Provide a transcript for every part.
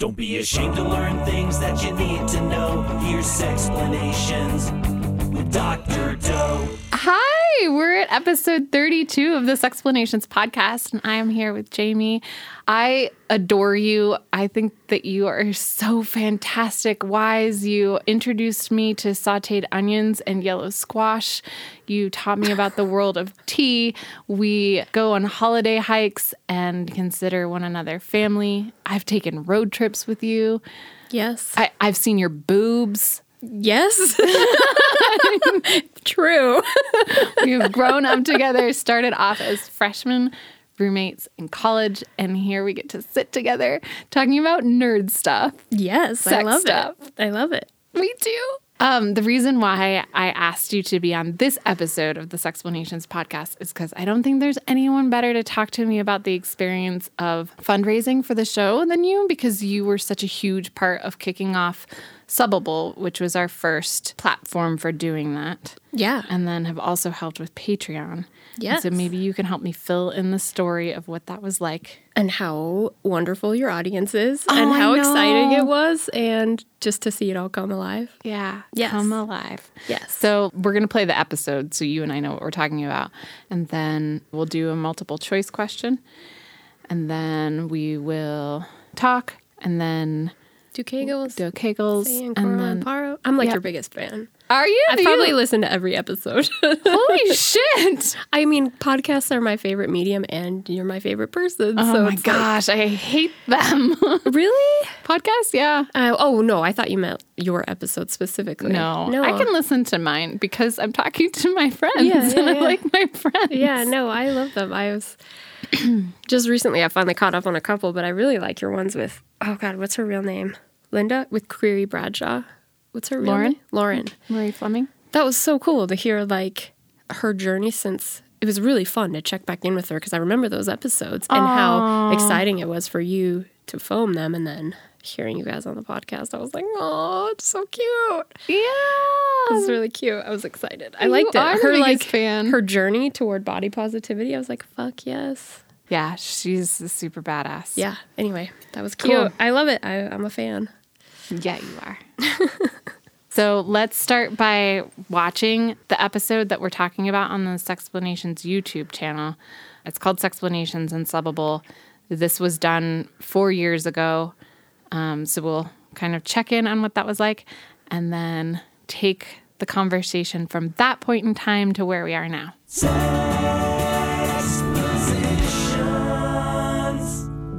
Don't be ashamed to learn things that you need to know. Here's Sexplanations with Dr. Doe. Hi, we're at episode 32 of this Sexplanations podcast, and I am here with Jamie. I adore you. I think that you are so fantastic, wise. You introduced me to sauteed onions and yellow squash. You taught me about the world of tea. We go on holiday hikes and consider one another family. I've taken road trips with you. Yes. I, I've seen your boobs. Yes. True. We've grown up together, started off as freshmen, roommates in college, and here we get to sit together talking about nerd stuff. Yes, I love stuff. it. I love it. Me too. Um, the reason why I asked you to be on this episode of this Sexplanations podcast is because I don't think there's anyone better to talk to me about the experience of fundraising for the show than you, because you were such a huge part of kicking off Subbable, which was our first platform for doing that. Yeah. and then have also helped with Patreon. And Yes. so maybe you can help me fill in the story of what that was like. And how wonderful your audience is Oh, and how exciting it was and just to see it all come alive. Yeah. Yes. Come alive. Yes. So we're going to play the episode so you and I know what we're talking about. And then we'll do a multiple choice question. And then we will talk. And then Do Kegels. do kegels. and And then. Paro. I'm like Yep. your biggest fan. Are you? I probably listen to every episode. Holy shit. I mean, podcasts are my favorite medium, and you're my favorite person. Oh so my it's like- gosh. I hate them. really? Podcasts? Yeah. Uh, oh no, I thought you meant your episode specifically. No, no, I can listen to mine because I'm talking to my friends Yeah, and yeah, I yeah. like my friends. Yeah, no, I love them. I was just recently I finally caught up on a couple, but I really like your ones with oh god, what's her real name? Linda with Query Bradshaw. What's her real Lauren? name? Lauren. Marie Fleming. That was so cool to hear like her journey since it was really fun to check back in with her because I remember those episodes and how exciting it was for you to foam them and then hearing you guys on the podcast. I was like, oh, it's so cute. Yeah. This is really cute. I was excited. I You liked it. Her like fan. her journey toward body positivity. I was like, fuck yes. Yeah, she's a super badass. Yeah. Anyway, that was cute. Cool. I love it. I, I'm a fan. Yeah, you are. so let's start by watching the episode that we're talking about on the Sexplanations YouTube channel. It's called Sexplanations and Subbable. This was done four years ago. Um, so we'll kind of check in on what that was like and then take the conversation from that point in time to where we are now.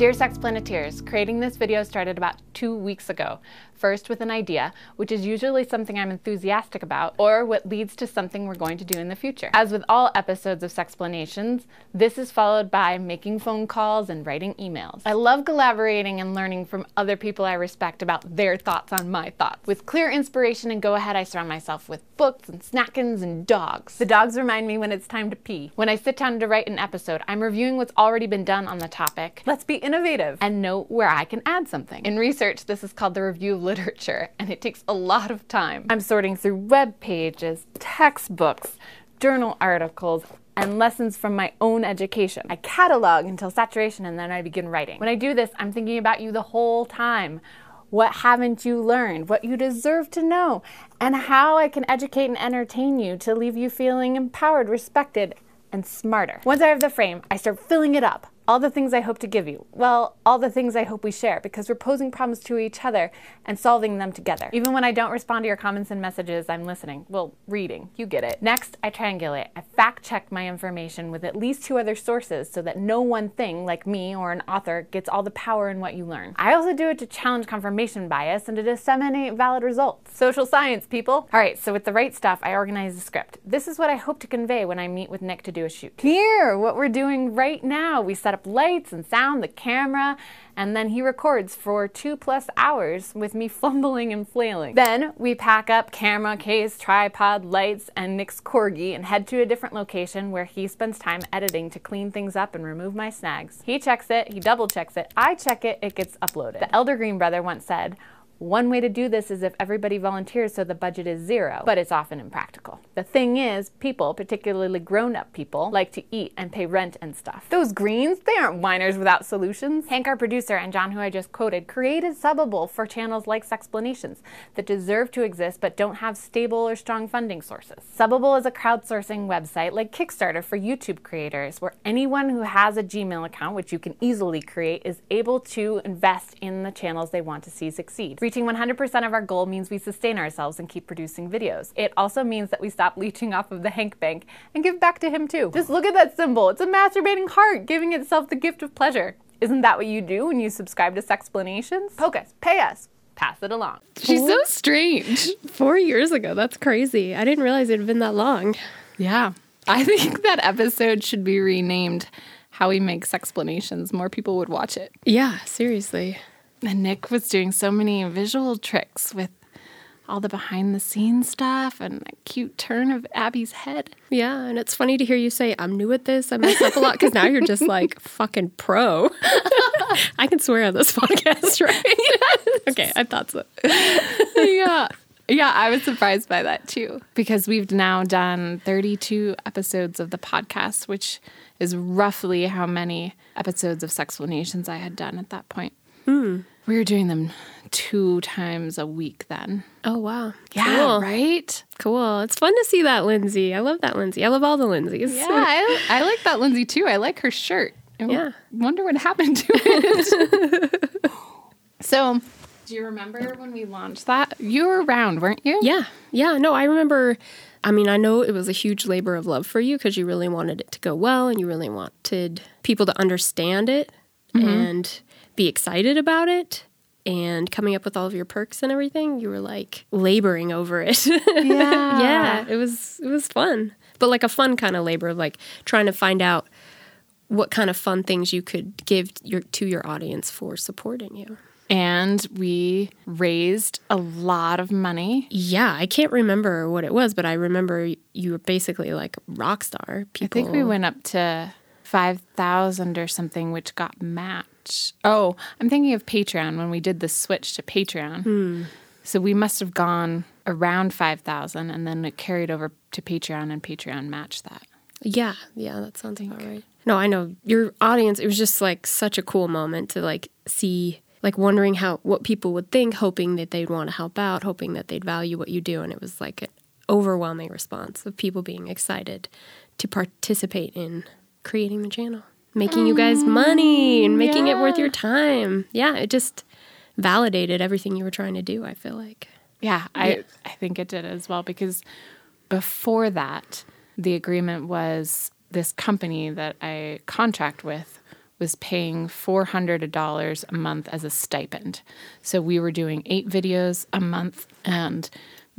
Dear Sexplaneteers, creating this video started about two weeks ago. First with an idea, which is usually something I'm enthusiastic about, or what leads to something we're going to do in the future. As with all episodes of Sexplanations, this is followed by making phone calls and writing emails. I love collaborating and learning from other people I respect about their thoughts on my thoughts. With clear inspiration and go ahead, I surround myself with books and snackins and dogs. The dogs remind me when it's time to pee. When I sit down to write an episode, I'm reviewing what's already been done on the topic. Let's be innovative and note where I can add something. In research, this is called the review literature, and it takes a lot of time. I'm sorting through web pages, textbooks, journal articles, and lessons from my own education. I catalog until saturation and then I begin writing. When I do this, I'm thinking about you the whole time. What haven't you learned? What you deserve to know? And how I can educate and entertain you to leave you feeling empowered, respected, and smarter. Once I have the frame, I start filling it up. All the things I hope to give you. Well, all the things I hope we share because we're posing problems to each other and solving them together. Even when I don't respond to your comments and messages, I'm listening. Well, reading. You get it. Next, I triangulate. I fact check my information with at least two other sources so that no one thing, like me or an author, gets all the power in what you learn. I also do it to challenge confirmation bias and to disseminate valid results. Social science, people. All right, so with the right stuff, I organize the script. This is what I hope to convey when I meet with Nick to do a shoot. Here, what we're doing right now. We set up lights and sound, the camera, and then he records for two plus hours with me fumbling and flailing. Then we pack up camera, case, tripod, lights, and Nick's corgi and head to a different location where he spends time editing to clean things up and remove my snags. He checks it, he double checks it, I check it, it gets uploaded. The Elder Green brother once said, One way to do this is if everybody volunteers so the budget is zero, but it's often impractical. The thing is, people, particularly grown up people, like to eat and pay rent and stuff. Those greens, they aren't whiners without solutions. Hank, our producer, and John, who I just quoted, created Subbable for channels like Sexplanations that deserve to exist but don't have stable or strong funding sources. Subbable is a crowdsourcing website like Kickstarter for YouTube creators where anyone who has a Gmail account, which you can easily create, is able to invest in the channels they want to see succeed. Reaching 100% of our goal means we sustain ourselves and keep producing videos. It also means that we stop leeching off of the Hank Bank and give back to him too. Just look at that symbol. It's a masturbating heart giving itself the gift of pleasure. Isn't that what you do when you subscribe to Sexplanations? Poke us, pay us, pass it along. She's so strange. Four years ago. That's crazy. I didn't realize it had been that long. Yeah. I think that episode should be renamed How We Make Sexplanations. More people would watch it. Yeah, seriously. And Nick was doing so many visual tricks with all the behind the scenes stuff and a cute turn of Abby's head. Yeah, and it's funny to hear you say, I'm new at this. I mess up a lot because now you're just like fucking pro. I can swear on this podcast, right? okay, I thought so. yeah. Yeah, I was surprised by that too because we've now done 32 episodes of the podcast, which is roughly how many episodes of Sexplanations I had done at that point. Hmm. We were doing them two times a week then. Oh, wow. Yeah, Cool. right? Cool. It's fun to see that, Lindsey. I love that, Lindsey. I love all the Lindseys. Yeah, I, I like that Lindsey too. I like her shirt. I Yeah. wonder what happened to it. so, do you remember when we launched that? You were around, weren't you? Yeah. Yeah. No, I remember. I mean, I know it was a huge labor of love for you because you really wanted it to go well and you really wanted people to understand it mm-hmm. and be excited about it. And coming up with all of your perks and everything, you were like laboring over it. Yeah. yeah, it was it was fun, but like a fun kind of labor, like trying to find out what kind of fun things you could give your to your audience for supporting you. And we raised a lot of money. Yeah, I can't remember what it was, but I remember you were basically like rock star. People. I think we went up to 5,000 or something, which got matched. Oh, I'm thinking of Patreon when we did the switch to Patreon. So we must have gone around 5,000 and then it carried over to Patreon and Patreon matched that. Yeah, yeah, that sounds about right. No, I know your audience. It was just like such a cool moment to like see, like wondering how what people would think, hoping that they'd want to help out, hoping that they'd value what you do, and it was like an overwhelming response of people being excited to participate in creating the channel, making you guys money, and making it worth your time. Yeah, it just validated everything you were trying to do. I feel like. Yeah, I, I think it did as well because before that, the agreement was this company that I contract with was paying $400 a month as a stipend. So we were doing eight videos a month and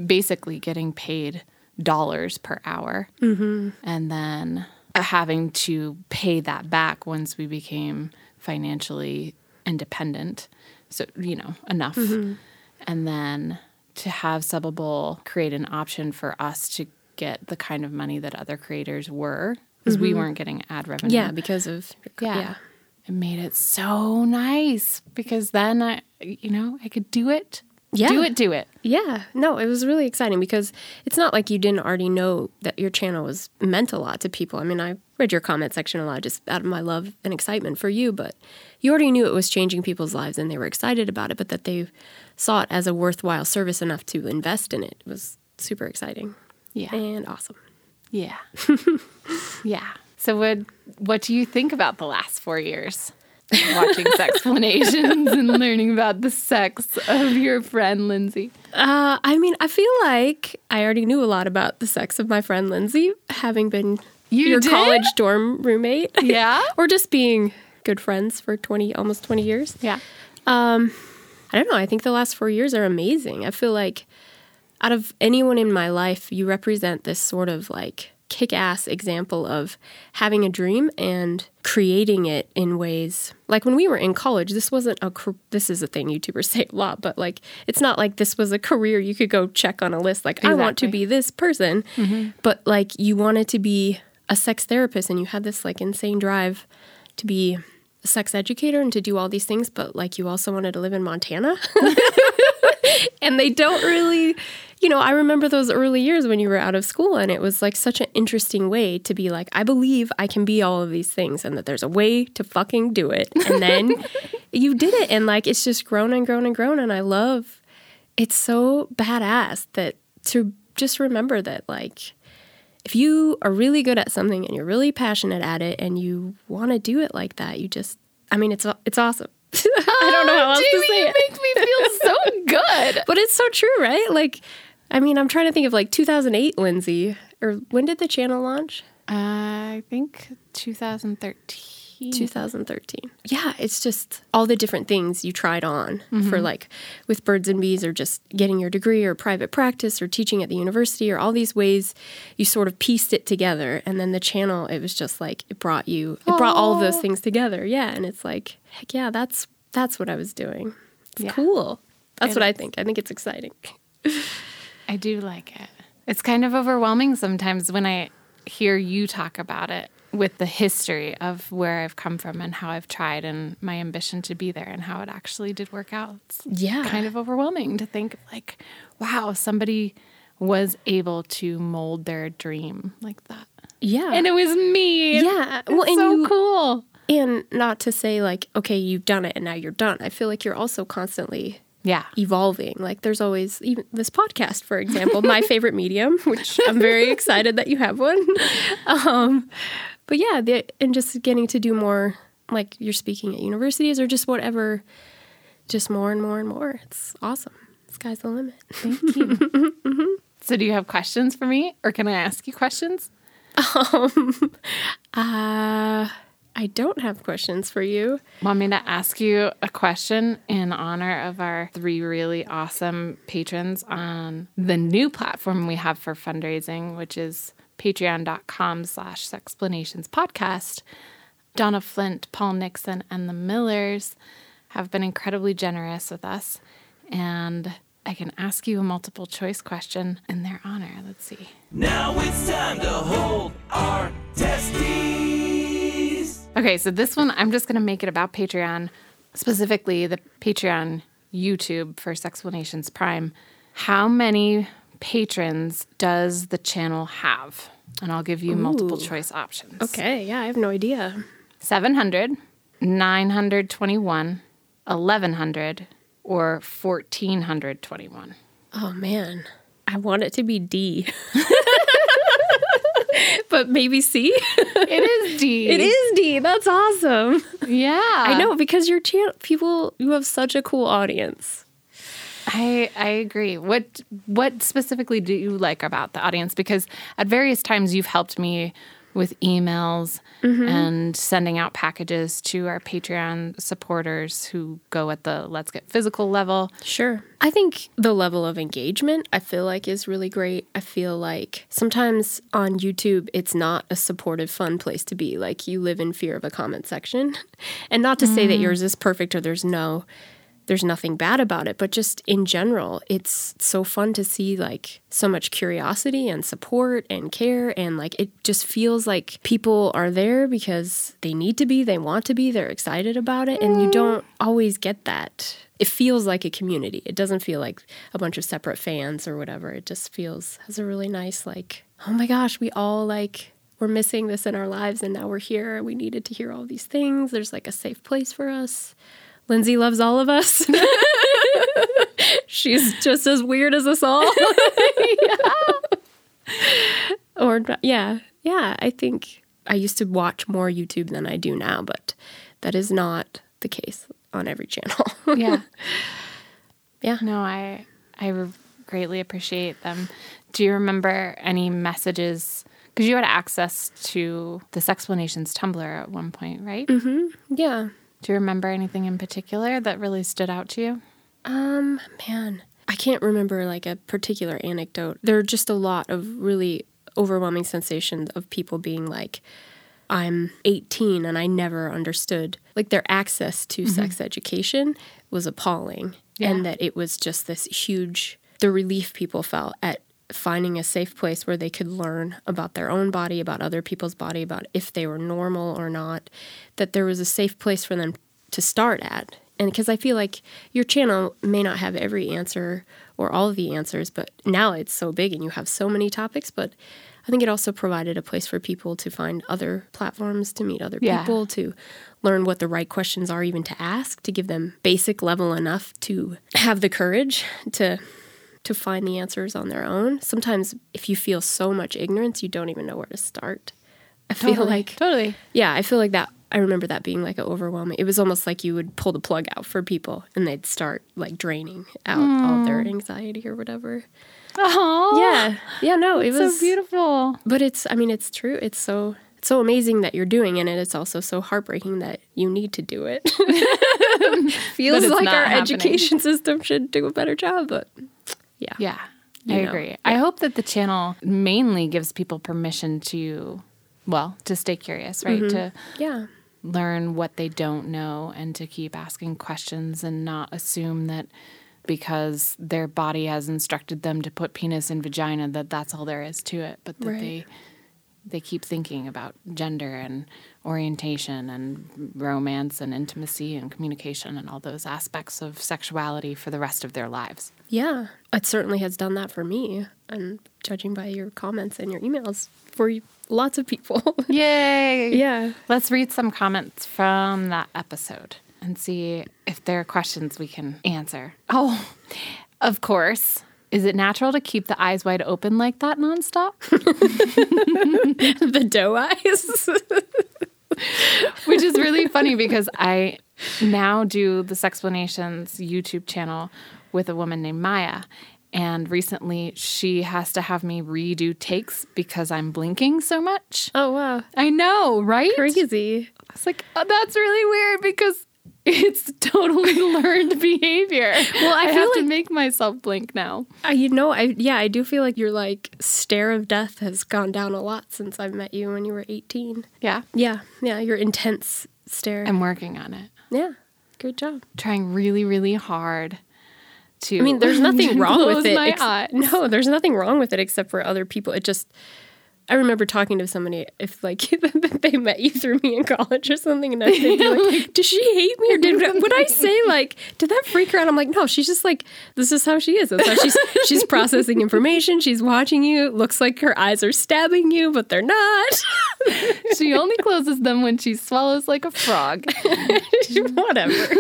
basically getting paid dollars per hour. Mm-hmm. And then having to pay that back once we became financially independent. So, you know, enough. Mm-hmm. And then to have Subbable create an option for us to get the kind of money that other creators were, because we mm-hmm. weren't getting ad revenue. Yeah, because of Yeah. yeah. It made it so nice because then I, you know, I could do it. Yeah. Do it, do it. Yeah, no, it was really exciting because it's not like you didn't already know that your channel was meant a lot to people. I mean, I read your comment section a lot just out of my love and excitement for you, but you already knew it was changing people's lives and they were excited about it, but that they saw it as a worthwhile service enough to invest in it. It was super exciting Yeah. and awesome. Yeah. yeah. So what what do you think about the last four years? Watching Sexplanations and learning about the sex of your friend Lindsey. Uh, I mean, I feel like I already knew a lot about the sex of my friend Lindsey, having been You your did? college dorm roommate. Yeah? or just being good friends for 20, almost 20 years. Yeah. I don't know. I think the last four years are amazing. I feel like out of anyone in my life, you represent this sort of like kick ass example of having a dream and creating it in ways like when we were in college this wasn't a this is a thing youtubers say a lot but like it's not like this was a career you could go check on a list like i want to be this person. Mm-hmm. But like you wanted to be a sex therapist and you had this like insane drive to be sex educator and to do all these things but like you also wanted to live in montana and they don't really you know, I remember those early years when you were out of school, and it was like such an interesting way to be like, I believe I can be all of these things, and that there's a way to fucking do it. And then you did it, and like it's just grown and grown and grown. And I love it's so badass that to just remember that, like, if you are really good at something and you're really passionate at it and you want to do it like that, you just, I mean, it's it's awesome. I don't know how else Jamie, to say it. you it. make me feel so good. But it's so true, right? Like, I mean, I'm trying to think of like 2008 Lindsey, or when did the channel launch? Uh, I think 2013. 2013. Yeah, it's just all the different things you tried on for mm-hmm. like with birds and bees or just getting your degree or private practice or teaching at the university or all these ways you sort of pieced it together and then the channel it was just like it brought you it brought all of those things together. Yeah, and it's like heck yeah, that's that's what I was doing. It's Yeah. cool. That's It what I think. I think it's exciting. I do like it. It's kind of overwhelming sometimes when I hear you talk about it with the history of where I've come from and how I've tried and my ambition to be there and how it actually did work out. It's Yeah. kind of overwhelming to think like, wow, somebody was able to mold their dream like that. Yeah. And it was me. Yeah. Well, so you- cool. And not to say like, okay, you've done it and now you're done. I feel like you're also constantly Yeah. evolving. Like there's always even this podcast, for example, my favorite medium, which I'm very excited that you have one. Um, but yeah, the, and just getting to do more, like you're speaking at universities or just whatever, just more and more and more. It's awesome. Sky's the limit. Thank you. So do you have questions for me or can I ask you questions? Um, Uh, I don't have questions for you. Want me to ask you a question in honor of our three really awesome patrons on the new platform we have for fundraising, which is patreon.com slash sexplanations podcast. Donna Flint, Paul Nixon, and the Millers have been incredibly generous with us. And I can ask you a multiple choice question in their honor. Let's see. Now it's time to hold our testes. Okay, so this one, I'm just going to make it about Patreon, specifically the Patreon YouTube for Sexplanations Prime. How many patrons does the channel have? And I'll give you multiple choice options. Okay, yeah, I have no idea. 700, 921, 1100, or 1421. Oh man, I want it to be D. but maybe C? It is D. It is D. That's awesome. Yeah. I know because your channel people you have such a cool audience. I I agree. What what specifically do you like about the audience? Because at various times you've helped me with emails mm-hmm. and sending out packages to our Patreon supporters who go at the Let's Get Physical level. Sure. I think the level of engagement I feel like is really great. I feel like sometimes on YouTube it's not a supportive fun place to be. Like you live in fear of a comment section. And not to say that mm. yours is perfect or there's no there's nothing bad about it, but just in general, it's so fun to see like so much curiosity and support and care. And like it just feels like people are there because they need to be, they want to be, they're excited about it. And you mm. don't always get that. It feels like a community. It doesn't feel like a bunch of separate fans or whatever. It just feels has a really nice, like, oh my gosh, we all like we're missing this in our lives and now we're here. We needed to hear all these things. There's like a safe place for us. Lindsey loves all of us. She's just as weird as us all. Or yeah, yeah. I think I used to watch more YouTube than I do now, but that is not the case on every channel. Yeah. Yeah. No, I I greatly appreciate them. Do you remember any messages? Because you had access to this Sexplanations Tumblr at one point, right? Mm-hmm. yeah. Do you remember anything in particular that really stood out to you? Um, man, I can't remember like a particular anecdote. There are just a lot of really overwhelming sensations of people being like, I'm 18 and I never understood. Like their access to sex education was appalling. And that it was just this huge, the relief people felt at finding a safe place where they could learn about their own body, about other people's body, about if they were normal or not, that there was a safe place for them to start at. And because I feel like your channel may not have every answer or all of the answers, but now it's so big and you have so many topics. But I think it also provided a place for people to find other platforms, to meet other Yeah. people, to learn what the right questions are, even to ask, to give them basic level enough to have the courage to to find the answers on their own. Sometimes if you feel so much ignorance, you don't even know where to start. I feel like totally. yeah, I feel like that. I remember that being like overwhelming. It was almost like you would pull the plug out for people and they'd start like draining out all their anxiety or whatever. Oh, Yeah. Yeah, no, it was so beautiful. But it's I mean it's true. It's so it's so amazing that you're doing it and it's also so heartbreaking that you need to do it. Feels like our happening. education system should do a better job, but yeah. Yeah, You I know. agree. I hope that the channel mainly gives people permission to, well, to stay curious, right? Mm-hmm. To Yeah. learn what they don't know and to keep asking questions and not assume that because their body has instructed them to put penis in vagina that that's all there is to it but that Right. they they keep thinking about gender and orientation and romance and intimacy and communication and all those aspects of sexuality for the rest of their lives. Yeah, it certainly has done that for me, and judging by your comments and your emails, for lots of people. Yay! yeah. Let's read some comments from that episode and see if there are questions we can answer. Oh, of course. Is it natural to keep the eyes wide open like that nonstop? the doe eyes. Which is really funny because I now do the Sexplanations YouTube channel with a woman named Maya. And recently she has to have me redo takes because I'm blinking so much. oh wow, I know, right? crazy. It's like, oh, that's really weird because it's totally learned behavior. Well, I, I have to make myself blink now. I, you know, I yeah, I do feel like your like stare of death has gone down a lot since I met you when you were eighteen. Yeah. Yeah, yeah, your intense stare. I'm working on it. yeah, great job. Trying really, really hard to. I mean, there's nothing wrong with it. Ex- no, there's nothing wrong with it except for other people. It just, I remember talking to somebody if like they met you through me in college or something, and I'd be like, "Does she hate me?" Or did would I say like, "Did that freak her out?" I'm like, "No, she's just like this is how she is. That's how she's she's processing information. She's watching you. It looks like her eyes are stabbing you, but they're not. She only closes them when she swallows like a frog. Whatever.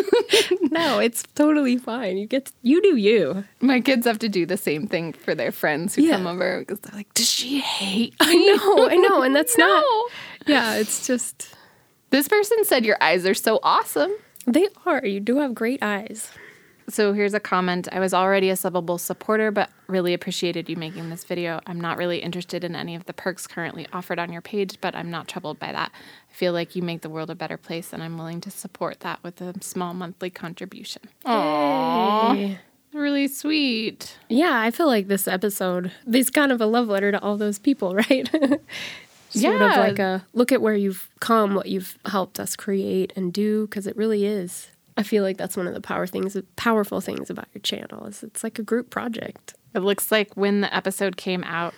no, it's totally fine. You get you do you. My kids have to do the same thing for their friends who Yeah. come over because they're like, "Does she hate I know, I know, and that's not. Yeah, it's just. This person said your eyes are so awesome. They are. You do have great eyes. So here's a comment. I was already a subbable supporter, but really appreciated you making this video. I'm not really interested in any of the perks currently offered on your page, but I'm not troubled by that. I feel like you make the world a better place, and I'm willing to support that with a small monthly contribution. Aww. Really sweet. Yeah, I feel like this episode is kind of a love letter to all those people, right? sort Yeah. of like a look at where you've come, what you've helped us create and do, because it really is. I feel like that's one of the power things, powerful things about your channel is it's like a group project. It looks like when the episode came out,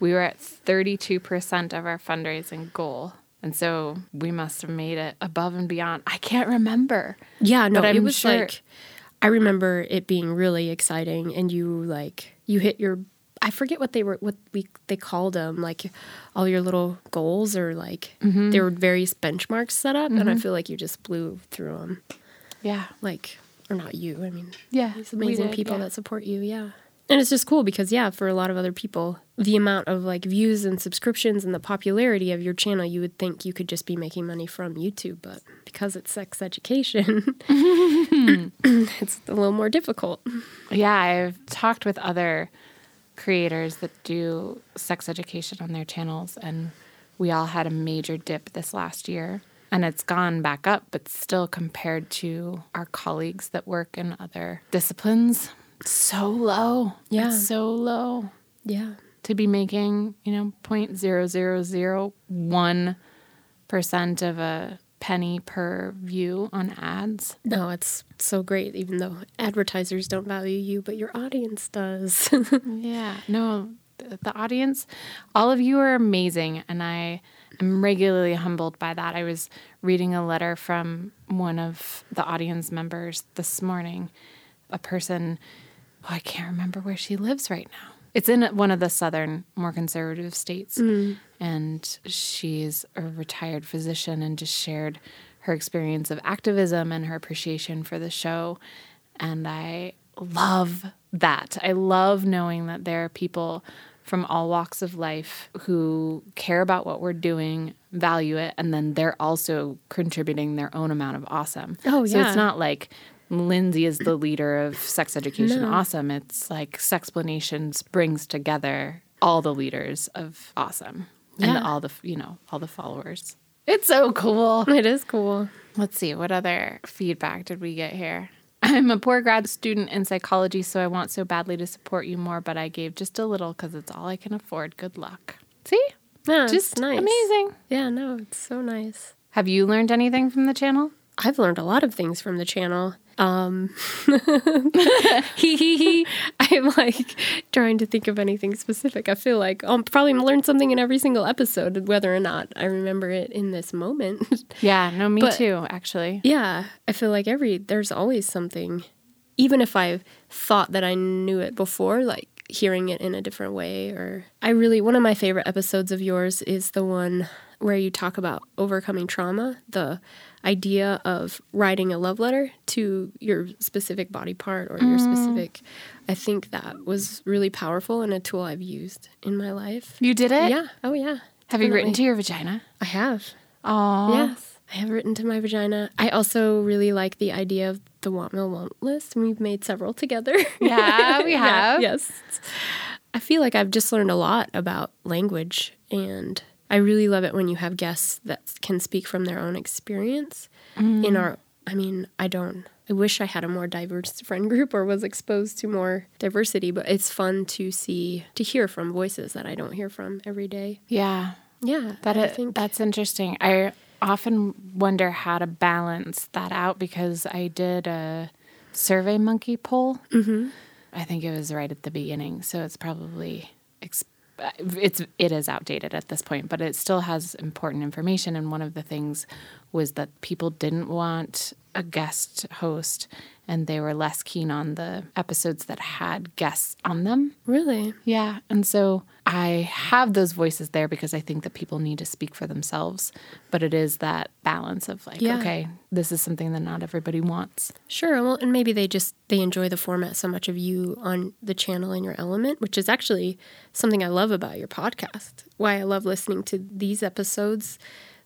we were at 32% of our fundraising goal. And so we must have made it above and beyond. I can't remember. Yeah, no, But it I'm was sure- like I remember it being really exciting, and you like you hit your. I forget what they were, what we they called them, like all your little goals or like Mm-hmm. there were various benchmarks set up, and I feel like you just blew through them. Yeah. Like, or not you, I mean, Yeah. these amazing did, people yeah. that support you, yeah. And it's just cool because yeah, for a lot of other people, the amount of like views and subscriptions and the popularity of your channel, you would think you could just be making money from YouTube, but because it's sex education, it's a little more difficult. Yeah, I've talked with other creators that do sex education on their channels, and we all had a major dip this last year. And it's gone back up, but still compared to our colleagues that work in other disciplines, so low. Yeah. It's so low Yeah. to be making, you know, 0.0001% of a penny per view on ads. No, it's so great, even though advertisers don't value you, but your audience does. Yeah, no, the, the audience, all of you are amazing, and I am regularly humbled by that. I was reading a letter from one of the audience members this morning, a person, oh, I can't remember where she lives right now. It's in one of the southern, more conservative states. Mm. And she's a retired physician and just shared her experience of activism and her appreciation for the show. And I love that. I love knowing that there are people from all walks of life who care about what we're doing, value it, and then they're also contributing their own amount of awesome. Oh, yeah. So it's not like Lindsey is the leader of Sex Education Awesome. It's like Sexplanations brings together all the leaders of Awesome and all the, you know, all the followers. It's so cool. It is cool. Let's see, what other feedback did we get here? I'm a poor grad student in psychology, so I want so badly to support you more, but I gave just a little because it's all I can afford. Good luck. See? Yeah, Just nice. amazing. Yeah, no, it's so nice. Have you learned anything from the channel? I've learned a lot of things from the channel. Um. I'm like trying to think of anything specific. I feel like I'll probably learn something in every single episode, whether or not I remember it in this moment. Yeah, no, me But- too, actually. yeah, I feel like every there's always something, even if I thought that I knew it before, like hearing it in a different way. Or I really one of my favorite episodes of yours is the one where you talk about overcoming trauma, the idea of writing a love letter to your specific body part or your mm-hmm. specific. I think that was really powerful and a tool I've used in my life. You did it? Yeah. Oh yeah. Have you written to your vagina? I have. Oh, Yes, I have written to my vagina. I also really like the idea of the want meal want list, and we've made several together. Yeah, we have. yes. I feel like I've just learned a lot about language, and I really love it when you have guests that can speak from their own experience. In our, I mean, I don't. I wish I had a more diverse friend group or was exposed to more diversity, but it's fun to see to hear from voices that I don't hear from every day. Yeah. Yeah, That I it, think that's interesting. I often wonder how to balance that out because I did a Survey Monkey poll. Mm-hmm. I think it was right at the beginning, so it's probably ex- it's it is outdated at this point, but it still has important information. And one of the things was that people didn't want a guest host, and they were less keen on the episodes that had guests on them. really. Yeah. And so I have those voices there because I think that people need to speak for themselves. But it is that balance of like, Yeah. okay, this is something that not everybody wants. Sure. Well, and maybe they just they enjoy the format so much of you on the channel in your element, which is actually something I love about your podcast. Why I love listening to these episodes,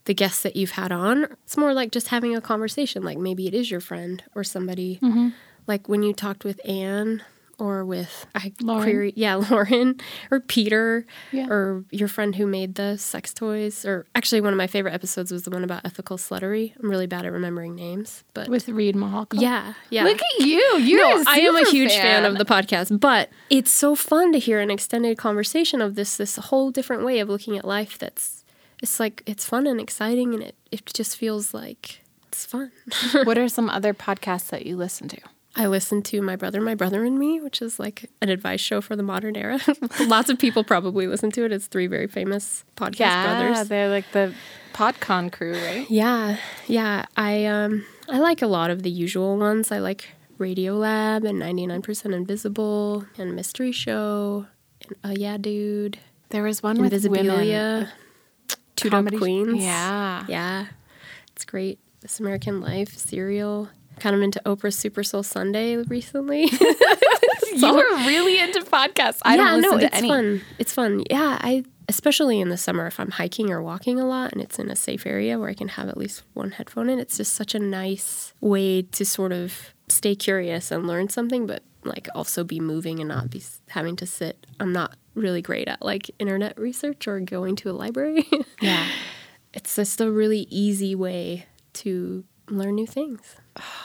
the guests that you've had on. It's more like just having a conversation. Like maybe it is your friend or somebody. Mm-hmm. Like when you talked with Anne or with I Lauren. query, yeah, Lauren or Peter Yeah. or your friend who made the sex toys. Or actually, one of my favorite episodes was the one about ethical sluttery. I'm really bad at remembering names, but With Reid Mihalko. yeah, yeah. Look at you. You're no, I I am a huge fan. of the podcast, but it's so fun to hear an extended conversation of this this whole different way of looking at life. That's it's like it's fun and exciting, and it it just feels like it's fun. what are some other podcasts that you listen to? I listen to My Brother, My Brother and Me, which is like an advice show for the modern era. Lots of people probably listen to it. It's three very famous podcast brothers. Yeah, they're like the PodCon crew, right? Yeah, yeah. I um I like a lot of the usual ones. I like Radio Lab and 99% Invisible and Mystery Show and Uh Yeah Dude, There was one with women. Two comedy- Queens. Yeah. Yeah. It's great. This American Life, Serial. Kind of into Oprah's Super Soul Sunday recently. You were really into podcasts. I yeah, don't listen no, to it's any. fun. It's fun. Yeah, I especially in the summer if I'm hiking or walking a lot and it's in a safe area where I can have at least one headphone in. It's just such a nice way to sort of stay curious and learn something, but like also be moving and not be having to sit. I'm not really great at like internet research or going to a library. Yeah. it's just a really easy way to learn new things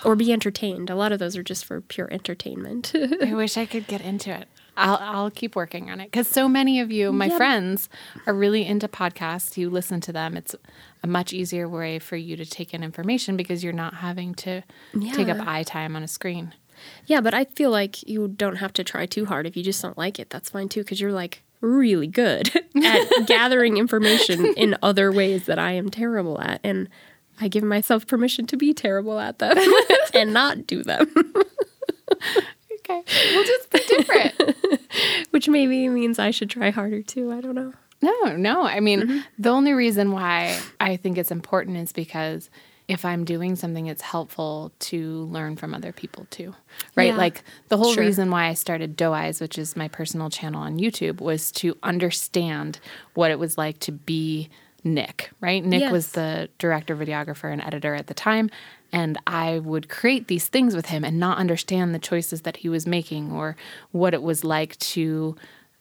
or be entertained. A lot of those are just for pure entertainment. I wish I could get into it. I'll, I'll keep working on it because so many of you, my Yep. friends, are really into podcasts. You listen to them. It's a much easier way for you to take in information because you're not having to take up eye time on a screen. Yeah, but I feel like you don't have to try too hard. If you just don't like it, that's fine too. Because you're like, really good at gathering information in other ways that I am terrible at. And I give myself permission to be terrible at them and not do them, Okay. We'll just be different. which maybe means I should try harder too. I don't know. No, no. I mean, Mm-hmm. the only reason why I think it's important is because if I'm doing something, it's helpful to learn from other people too. Right? Yeah. Like the whole Sure. reason why I started Doe Eyes, which is my personal channel on YouTube, was to understand what it was like to be Nick, right? Nick was the director, videographer, and editor at the time. And I would create these things with him and not understand the choices that he was making or what it was like to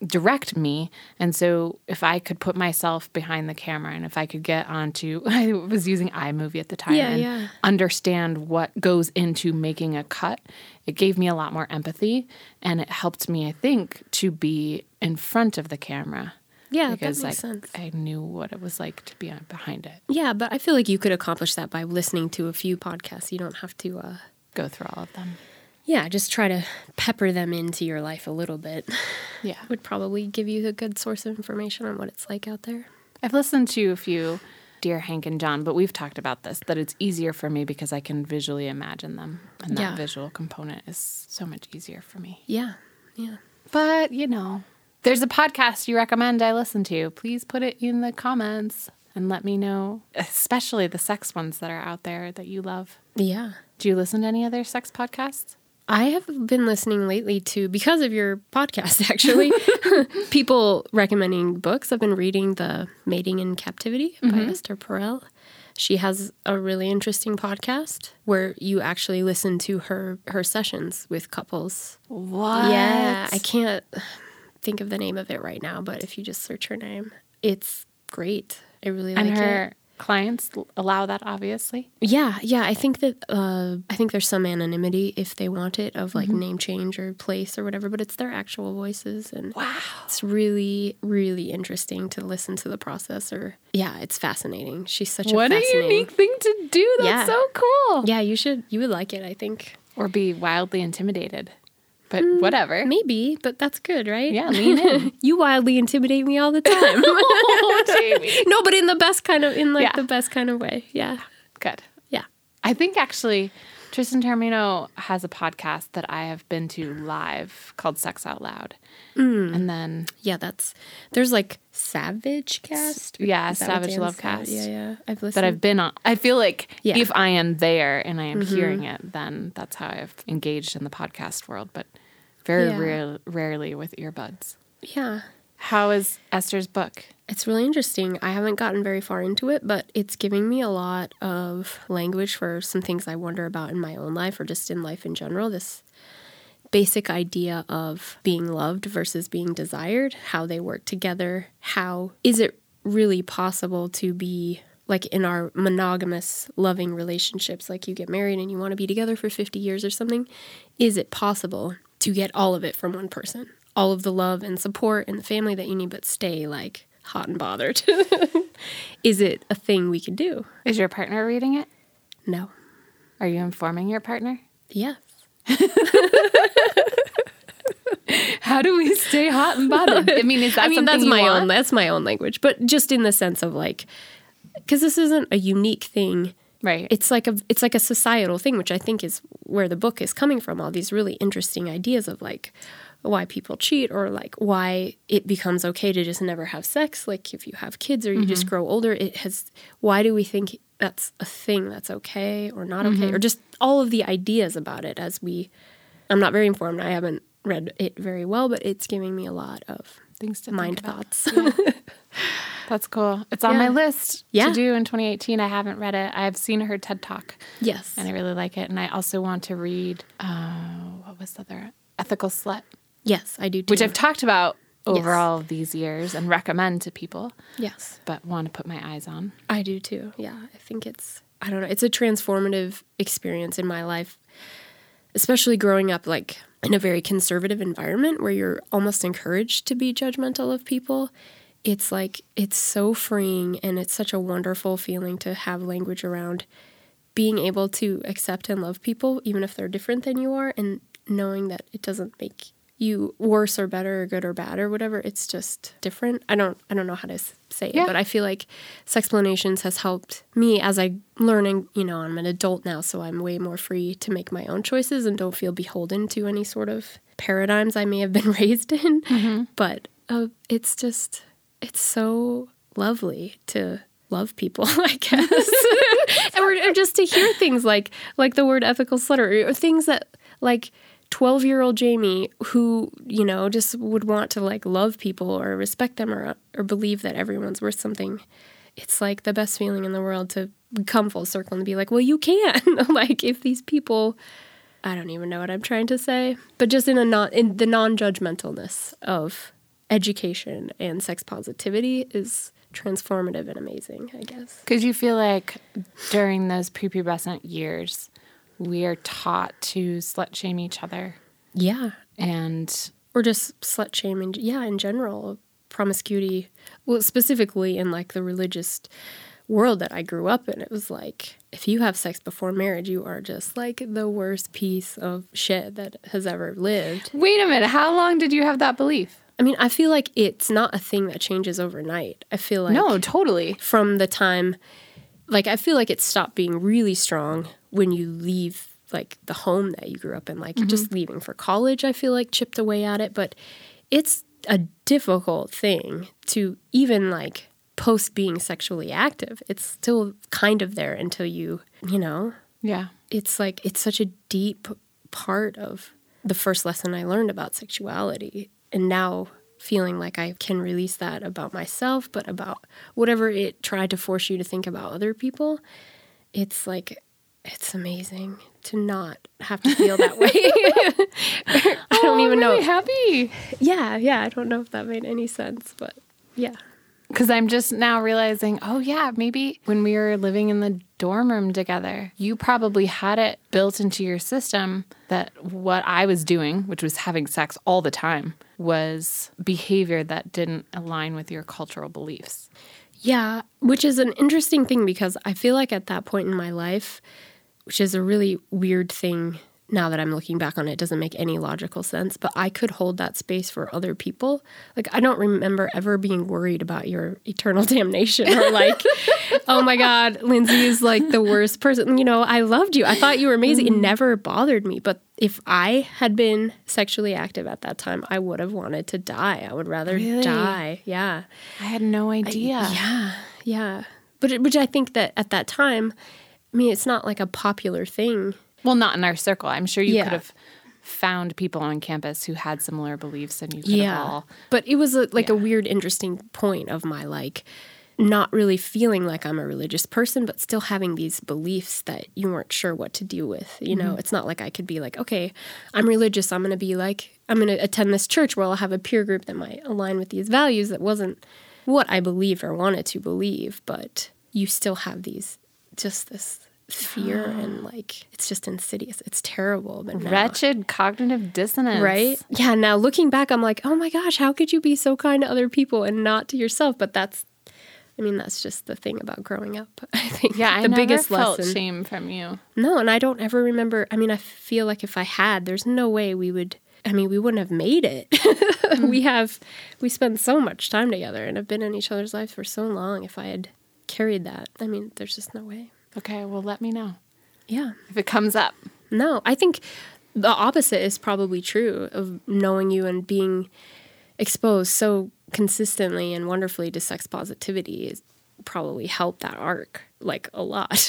direct me. And so if I could put myself behind the camera and if I could get onto I was using iMovie at the time Yeah, and yeah. understand what goes into making a cut, it gave me a lot more empathy and it helped me, I think, to be in front of the camera. Yeah, that makes I, sense. I knew what it was like to be behind it. Yeah, but I feel like you could accomplish that by listening to a few podcasts. You don't have to, uh, Go through all of them. Yeah, just try to pepper them into your life a little bit. Yeah. Would probably give you a good source of information on what it's like out there. I've listened to a few Dear Hank and John, but we've talked about this that it's easier for me because I can visually imagine them. And that Yeah. visual component is so much easier for me. Yeah, yeah. But, you know, there's a podcast you recommend I listen to. Please put it in the comments and let me know, especially the sex ones that are out there that you love. Yeah. Do you listen to any other sex podcasts? I have been listening lately to, because of your podcast, actually, people recommending books. I've been reading The Mating in Captivity by mm-hmm. Esther Perel. She has a really interesting podcast where you actually listen to her her sessions with couples. What? Yeah, I can't think of the name of it right now, but if you just search her name, it's great. I really And like her it. Clients allow that, obviously. Yeah, yeah. I think that uh, I think there's some anonymity if they want it of Mm-hmm. like name change or place or whatever, but it's their actual voices, and wow, it's really really interesting to listen to the process. Or yeah, it's fascinating. She's such What a a fascinating. unique thing to do. That's Yeah. so cool. Yeah, you should you would like it. I think Or be wildly intimidated. But hmm, whatever. maybe, but that's good, right? Yeah, lean in. you wildly intimidate me all the time. Oh, no, but in the best kind of in like Yeah. the best kind of way. Yeah, Good. yeah. I think actually Tristan Taormino has a podcast that I have been to live called Sex Out Loud. Mm. And then Yeah, that's there's like Savage Cast. Yeah, Is that what Savage Love? Cast. Yeah, yeah. I've listened. To it. That I've been on. I feel like Yeah. if I am there and I am mm-hmm. hearing it, then that's how I've engaged in the podcast world, but very Yeah. rare, rarely with earbuds. yeah. How is Esther's book? It's really interesting. I haven't gotten very far into it, but it's giving me a lot of language for some things I wonder about in my own life or just in life in general. This basic idea of being loved versus being desired, how they work together, how is it really possible to be like in our monogamous loving relationships like you get married and you want to be together for 50 years or something is it possible to get all of it from one person all of the love and support and the family that you need but stay like hot and bothered is it a thing we can do Is your partner reading it? no Are you informing your partner? yes How do we stay hot and bothered? I mean, is that I mean, that's my want? own. That's my own language, but just in the sense of like, because this isn't a unique thing. Right. It's like a it's like a societal thing, which I think is where the book is coming from. All these really interesting ideas of like why people cheat or like why it becomes okay to just never have sex. Like if you have kids or you just grow older, it has. Why do we think that's a thing that's okay or not okay or just all of the ideas about it as we. I'm not very informed. I haven't read it very well, but it's giving me a lot of Things to mind think about. thoughts. That's cool. It's on my list Yeah. to do in 2018. I haven't read it. I've seen her TED Talk yes. and I really like it. And I also want to read, uh, what was the other? Ethical Slut, Yes, I do too. which I've talked about over Yes. all of these years and recommend to people, yes, but want to put my eyes on. I do too. Yeah, I think it's I don't know, it's a transformative experience in my life, especially growing up like in a very conservative environment where you're almost encouraged to be judgmental of people. It's like it's so freeing and it's such a wonderful feeling to have language around being able to accept and love people even if they're different than you are and knowing that it doesn't make you worse or better or good or bad or whatever. It's just different. I don't I don't know how to say Yeah. it, but I feel like Sexplanations has helped me as I learning. You know, I'm an adult now, so I'm way more free to make my own choices and don't feel beholden to any sort of paradigms I may have been raised in. But uh, it's just it's so lovely to love people, I guess, and or, or just to hear things like like the word ethical slutter or things that like. 12 year old Jamie who, you know, just would want to like love people or respect them or, or believe that everyone's worth something. It's like the best feeling in the world to come full circle and be like, well, you can. like, if these people, I don't even know what I'm trying to say, but just in a non, in the non judgmentalness of education and sex positivity is transformative and amazing, I guess. Because you feel like during those prepubescent years, we are taught to slut shame each other. Yeah. And or just slut shaming yeah in general promiscuity well specifically in like the religious world that i grew up in it was like if you have sex before marriage you are just like the worst piece of shit that has ever lived wait a minute, how long did you have that belief? i mean i feel like it's not a thing that changes overnight i feel like no, totally. from the time like i feel like it stopped being really strong when you leave like the home that you grew up in. Like just mm-hmm. leaving for college i feel like chipped away at it. But it's a difficult thing to even like post being sexually active. It's still kind of there until you you know? Yeah. it's like it's such a deep part of the first lesson I learned about sexuality. And now feeling like I can release that about myself, but about whatever it tried to force you to think about other people, it's like, it's amazing to not have to feel that way. I don't oh, even know. really happy. Yeah, yeah. I don't know if that made any sense, but yeah. Because I'm just now realizing, oh, yeah, maybe when we were living in the dorm room together, you probably had it built into your system that what I was doing, which was having sex all the time, was behavior that didn't align with your cultural beliefs. Yeah, which is an interesting thing because I feel like at that point in my life, which is a really weird thing now that I'm looking back on it, it doesn't make any logical sense, but I could hold that space for other people. Like, I don't remember ever being worried about your eternal damnation or like, oh my God, Lindsey is like the worst person. You know, I loved you. I thought you were amazing. It mm-hmm. never bothered me. But if I had been sexually active at that time, I would have wanted to die. I would rather Really? die. Yeah. I had no idea. Yeah, yeah. But which I think that at that time, I mean, it's not like a popular thing. Well, not in our circle. I'm sure you Yeah. could have found people on campus who had similar beliefs and you could have all. But it was a, like a weird, interesting point of my like not really feeling like I'm a religious person, but still having these beliefs that you weren't sure what to do with. You know, mm-hmm. it's not like I could be like, okay, I'm religious. I'm going to be like, I'm going to attend this church where I'll have a peer group that might align with these values. That wasn't what I believed or wanted to believe, but you still have these, just this fear and like, it's just insidious. It's terrible. But now- Wretched cognitive dissonance. Right? Yeah. Now looking back, I'm like, oh my gosh, how could you be so kind to other people and not to yourself? But that's, I mean, that's just the thing about growing up. I think Yeah, I the never biggest felt lesson. shame from you. No, and I don't ever remember. I mean, I feel like if I had, there's no way we would. I mean, we wouldn't have made it. Hmm. we have, we spend so much time together and have been in each other's lives for so long. If I had carried that, I mean, there's just no way. Okay, well, let me know Yeah. if it comes up. No, I think the opposite is probably true of knowing you and being exposed so consistently and wonderfully to sex positivity is probably helped that arc like a lot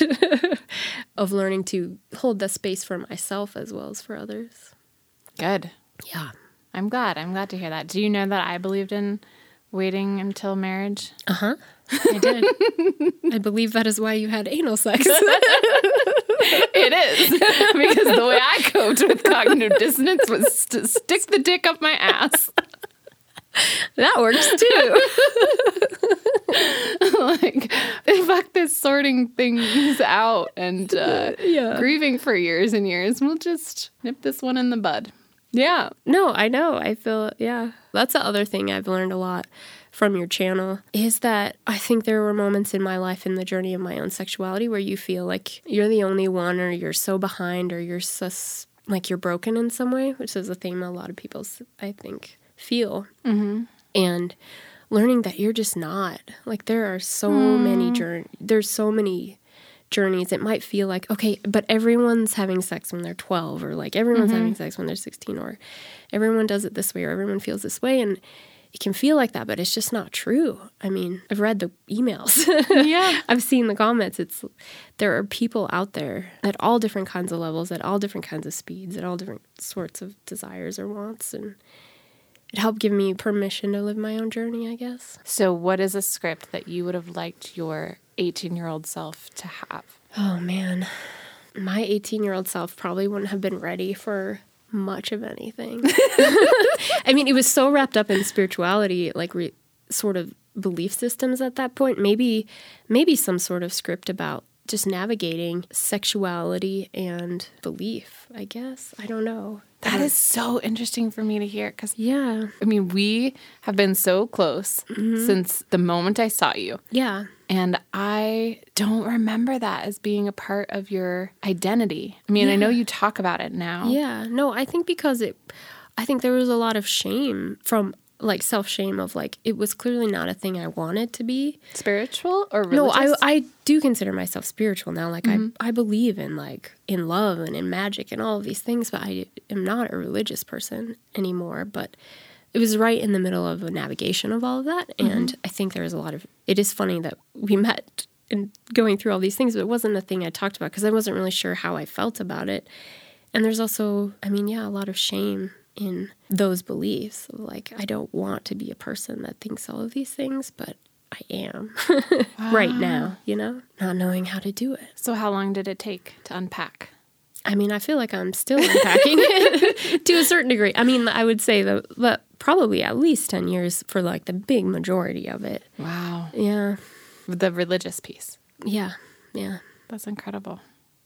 of learning to hold the space for myself as well as for others. Good. Yeah. I'm glad. I'm glad to hear that. Do you know that I believed in waiting until marriage? Uh-huh. I did. I believe that is why you had anal sex. It is because the way I coped with cognitive dissonance was to stick the dick up my ass. that works too. like, fuck this sorting things out and uh, Yeah. grieving for years and years. We'll just nip this one in the bud. Yeah. No, I know. I feel, yeah. That's the other thing I've learned a lot from your channel is that I think there were moments in my life in the journey of my own sexuality where you feel like you're the only one or you're so behind or you're so like you're broken in some way, which is a theme a lot of people, I think, feel. Mm-hmm. And learning that you're just not. Like there are so many journey. There's so many journeys. It might feel like okay, but everyone's having sex when they're 12, or like everyone's having sex when they're 16, or everyone does it this way, or everyone feels this way, and it can feel like that, but it's just not true. I mean, I've read the emails. Yeah. I've seen the comments. It's there are people out there at all different kinds of levels, at all different kinds of speeds, at all different sorts of desires or wants, and it helped give me permission to live my own journey. I guess. So, what is a script that you would have liked your 18 year old self to have? Oh man, my 18 year old self probably wouldn't have been ready for much of anything. I mean, it was so wrapped up in spirituality, like re- sort of belief systems at that point. Maybe, maybe some sort of script about just navigating sexuality and belief. I guess I don't know. That is so interesting for me to hear because Yeah, I mean, we have been so close mm-hmm. since the moment I saw you. yeah, And I don't remember that as being a part of your identity. I mean, I know you talk about it now. yeah. No, I think because it, I think there was a lot of shame from like self shame of like it was clearly not a thing I wanted to be. Spiritual or No. I I do consider myself spiritual now. Like I mm-hmm. I believe in like in love and in magic and all of these things, but I am not a religious person anymore. But it was right in the middle of a navigation of all of that, mm-hmm. and I think there was a lot of. It is funny that we met and going through all these things, but it wasn't a thing I talked about because I wasn't really sure how I felt about it. And there's also, I mean, yeah, a lot of shame in those beliefs. Like, I don't want to be a person that thinks all of these things, but I am right now, you know, not knowing how to do it. So, how long did it take to unpack? I mean, I feel like I'm still unpacking it to a certain degree. I mean, I would say that, but probably at least 10 years for like the big majority of it. Wow. Yeah. The religious piece. Yeah. Yeah. That's incredible.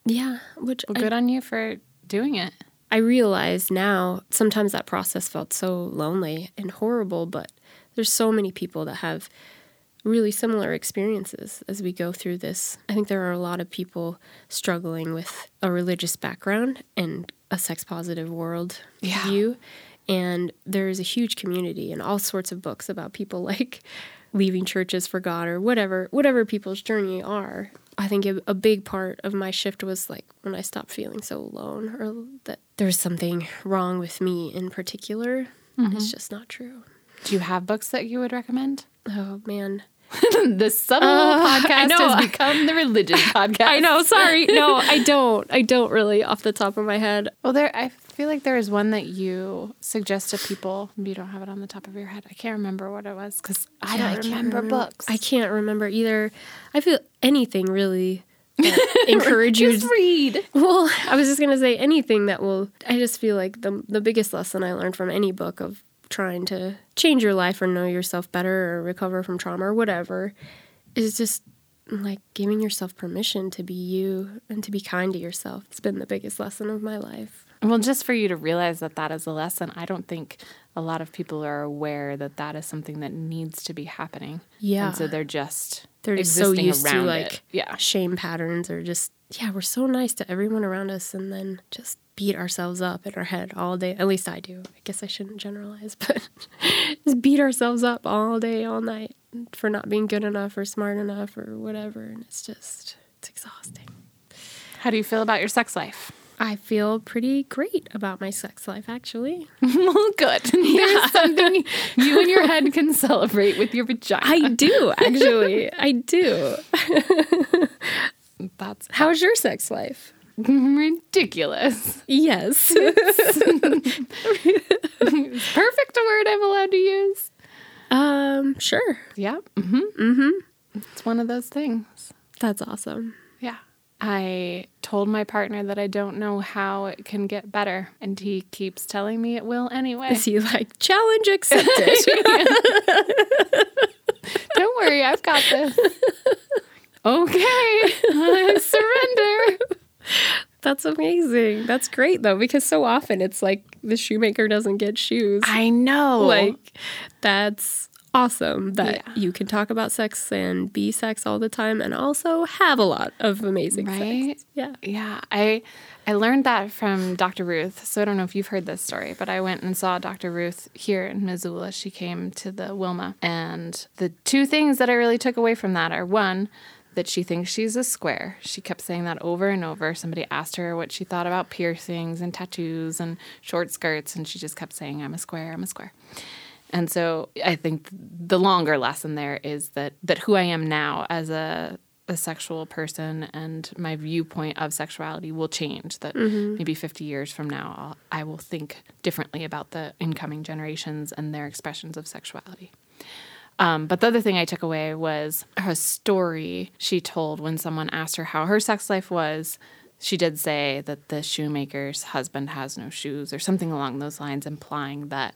Yeah. Which Well, I- good on you for doing it. I realize now sometimes that process felt so lonely and horrible, but there's so many people that have really similar experiences as we go through this. I think there are a lot of people struggling with a religious background and a sex positive world Yeah. view. And there's a huge community and all sorts of books about people like leaving churches for God or whatever, whatever people's journey are. I think a, big part of my shift was like when I stopped feeling so alone or that there's something wrong with me in particular. Mm-hmm. It's just not true. Do you have books that you would recommend? Oh man. the subtle uh, I podcast know. has become the religion podcast. I know, sorry. No, I don't. I don't really off the top of my head. Well, there. I feel like there is one that you suggest to people. You don't have it on the top of your head. I can't remember what it was because I Yeah, don't can't remember books. I can't remember either. I feel anything really encourage you to read. Well, I was just gonna say anything that will. I just feel like the the biggest lesson I learned from any book of trying to change your life or know yourself better or recover from trauma or whatever is just like giving yourself permission to be you and to be kind to yourself. It's been the biggest lesson of my life. Well, just for you to realize that that is a lesson, I don't think a lot of people are aware that that is something that needs to be happening. Yeah. and so they're just They're just so used to like it. yeah. shame patterns or just yeah, we're so nice to everyone around us and then just beat ourselves up in our head all day. At least I do. I guess I shouldn't generalize, but just beat ourselves up all day, all night for not being good enough or smart enough or whatever. And it's just it's exhausting. How do you feel about your sex life? I feel pretty great about my sex life actually. well, good. There's something you and your head can celebrate with your vagina. I do actually. I do. That's How's your sex life? ridiculous. Yes. Perfect word I'm allowed to use. um, sure. Yeah. Mm-hmm. Mm-hmm. It's one of those things. That's awesome. I told my partner that I don't know how it can get better, and he keeps telling me it will anyway. Is he like challenge accepted? don't worry, I've got this. Okay, I surrender. That's amazing. That's great though, because so often it's like the shoemaker doesn't get shoes. I know. like that's awesome that Yeah. you can talk about sex and be sex all the time and also have a lot of amazing Right? sex. Yeah. Yeah, I I learned that from Dr. Ruth. So I don't know if you've heard this story, but I went and saw Dr. Ruth here in Missoula. She came to the Wilma, and the two things that I really took away from that are one, that she thinks she's a square. She kept saying that over and over. Somebody asked her what she thought about piercings and tattoos and short skirts, and she just kept saying, "I'm a square. I'm a square." And so I think the longer lesson there is that that who I am now as a a sexual person and my viewpoint of sexuality will change. That maybe 50 years from now, I'll, I will think differently about the incoming generations and their expressions of sexuality. Um, but the other thing I took away was her story she told when someone asked her how her sex life was. She did say that the shoemaker's husband has no shoes or something along those lines, implying that,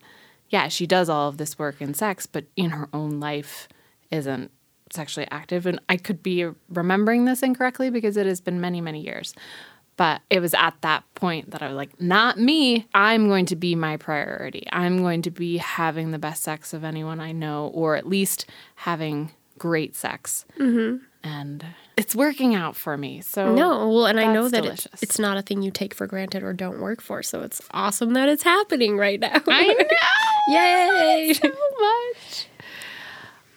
yeah, she does all of this work in sex, but in her own life isn't sexually active. And I could be remembering this incorrectly because it has been many, many years. But it was at that point that I was like, not me. I'm going to be my priority. I'm going to be having the best sex of anyone I know, or at least having great sex. Mm-hmm. And it's working out for me. So No, well, and I know that it's, it's not a thing you take for granted or don't work for. So it's awesome that it's happening right now. I know. Yay! so much.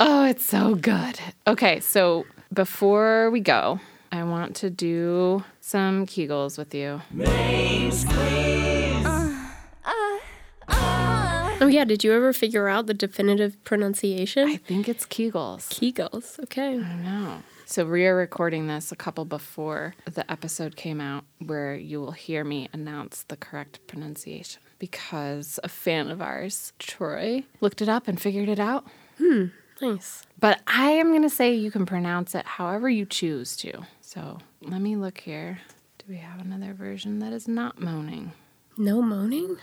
Oh, it's so good. Okay, so before we go, I want to do some Kegels with you. Uh, uh, uh. oh yeah, did you ever figure out the definitive pronunciation? I think it's Kegels. Kegels. Okay. I know. So we are recording this a couple before the episode came out, where you will hear me announce the correct pronunciation because a fan of ours, Troy, looked it up and figured it out. Hmm, nice. But I am going to say you can pronounce it however you choose to. So let me look here. Do we have another version that is not moaning? No moaning?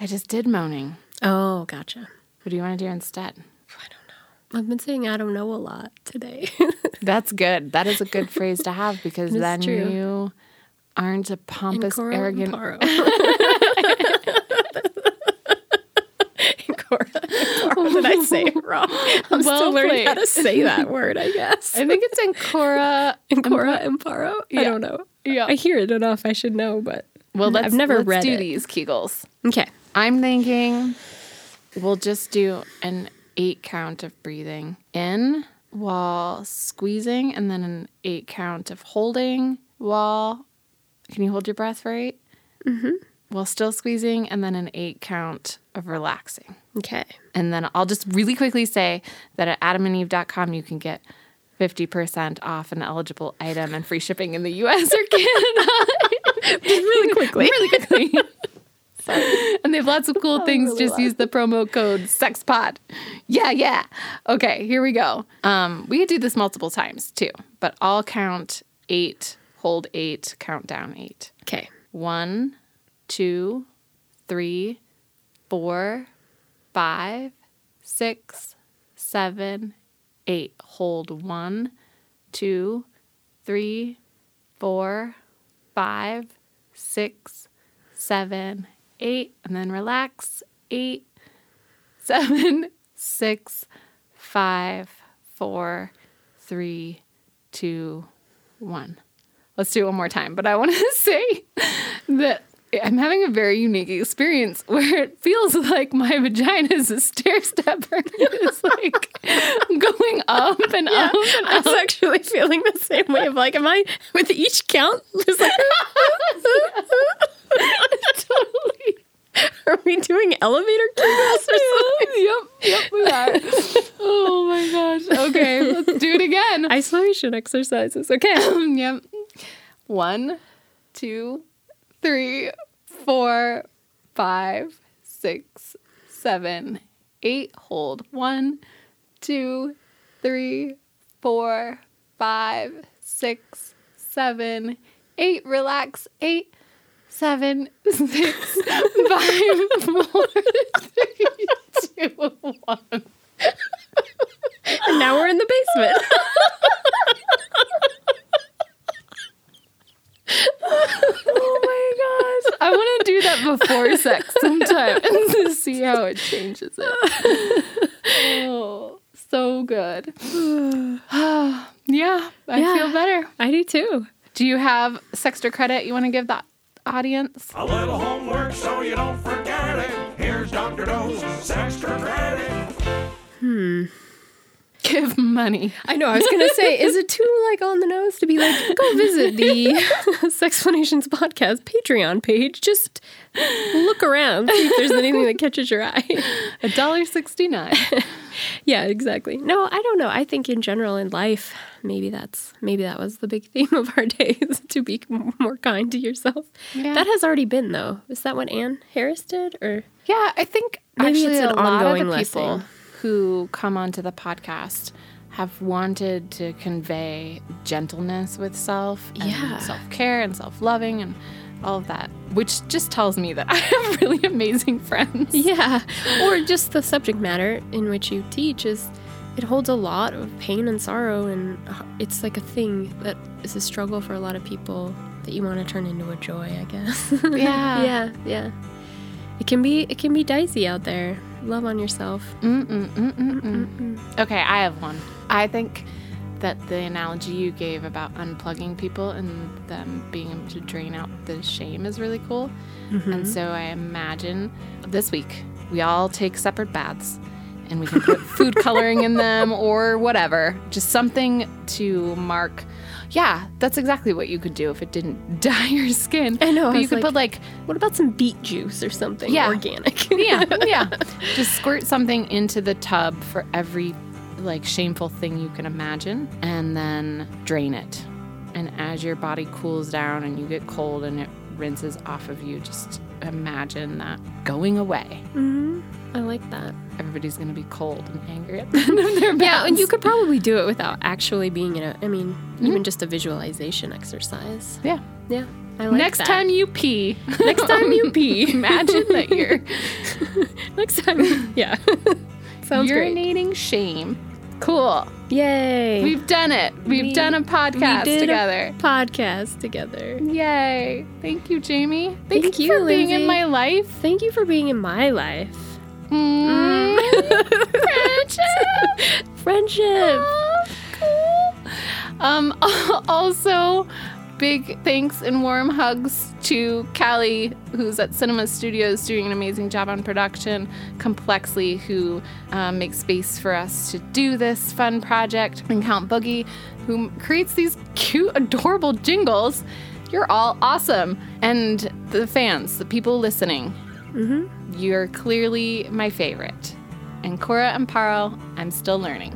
I just did moaning. Oh, gotcha. What do you want to do instead? I've been saying I don't know a lot today. That's good. That is a good phrase to have because then true. you aren't a pompous, arrogant. Imparo. Cora Imparo. Did I say it wrong? I'm Well still learning how to say that word, I guess. I think it's Ancora. Cora Imparo? I Yeah. don't know. Yeah. I hear it enough. I should know, but Well, let's, I've never let's read do it. these Kegels. Okay. I'm thinking we'll just do an eight count of breathing in while squeezing, and then an eight count of holding while. Can you hold your breath for 8 Mm-hmm. While still squeezing, and then an eight count of relaxing. Okay. And then I'll just really quickly say that at adamandeve.com you can get 50% off an eligible item and free shipping in the US or Canada. really quickly. really quickly. And they have lots of cool things. Just use the promo code SEXPOD. Yeah, yeah. Okay, here we go. Um, we could do this multiple times too, but I'll count eight, hold eight, count down eight. Okay. One, two, three, four, five, six, seven, eight. Hold one, two, three, four, five, six, seven, eight. And then relax. Eight, seven, six, five, four, three, two, one. Let's do it one more time. But I want to say that I'm having a very unique experience where it feels like my vagina is a stair stepper. It's like going up and up and I up. actually feeling the same way of like, am I with each count? Just like, totally. are we doing elevator kegels or something? Yep, yep, we are. Oh my gosh. Okay, let's do it again. Isolation exercises. Okay. yep. One, two, three, four, five, six, seven, eight. Hold. One, two, three, four, five, six, seven, eight. Relax. Eight, seven, six, five, four, three, two, one. And now we're in the basement. Oh my gosh. I want to do that before sex sometime and to see how it changes it. Oh. so good. yeah, I Yeah. feel better. I do too. Do you have Sextra credit you want to give the audience? A little homework so you don't forget it. Here's Dr. Doe's extra credit. Hmm. Give money. I know. I was gonna say, is it too like on the nose to be like, go visit the Sexplanations podcast Patreon page? Just look around, see if there's anything that catches your eye. A dollar sixty nine. yeah, exactly. No, I don't know. I think in general in life, maybe that's maybe that was the big theme of our days to be more kind to yourself. Yeah. That has already been though. Is that what Anne Harris did, or Yeah, I think Maybe actually it's an a lot of the people lesson. who come onto the podcast have wanted to convey gentleness with self and Yeah. self-care and self-loving and all of that, which just tells me that I have really amazing friends. Yeah. Or just the subject matter in which you teach is it holds a lot of pain and sorrow and it's like a thing that is a struggle for a lot of people that you want to turn into a joy, I guess. Yeah. yeah, yeah. It can be it can be dicey out there. Love on yourself. Okay, I have one. I think that the analogy you gave about unplugging people and them being able to drain out the shame is really cool. And mm-hmm. so I imagine this week we all take separate baths and we can put food coloring in them or whatever. Just something to mark. Yeah, that's exactly what you could do if it didn't dye your skin. I know, I you could like- put like What about some beet juice or something Yeah. organic? yeah, yeah. Just squirt something into the tub for every like shameful thing you can imagine and then drain it. And as your body cools down and you get cold and it rinses off of you, just imagine that going away. Mm-hmm. I like that. Everybody's going to be cold and angry at the end of their Yeah, and you could probably do it without actually being in a I mean, mm-hmm. even just a visualization exercise. Yeah. Yeah. I like Next that. time you pee, Next time you pee. imagine that you're Next time. Yeah. Sounds great. urinating shame. Cool. Yay. We've done it. We've We- done a podcast we did together. A podcast together. Yay. Thank you, Jamie. Thank, Thank you you, for being in my life. Thank you for being in my life. Mm. Friendship. Friendship. Oh, cool. Um, also, big thanks and warm hugs to Callie, who's at Cinema Studios doing an amazing job on production, Complexly, who um, makes space for us to do this fun project, and Count Boogie, who creates these cute, adorable jingles. You're all awesome. And the fans, the people listening, you're clearly my favorite. Ancora imparo, I'm still learning.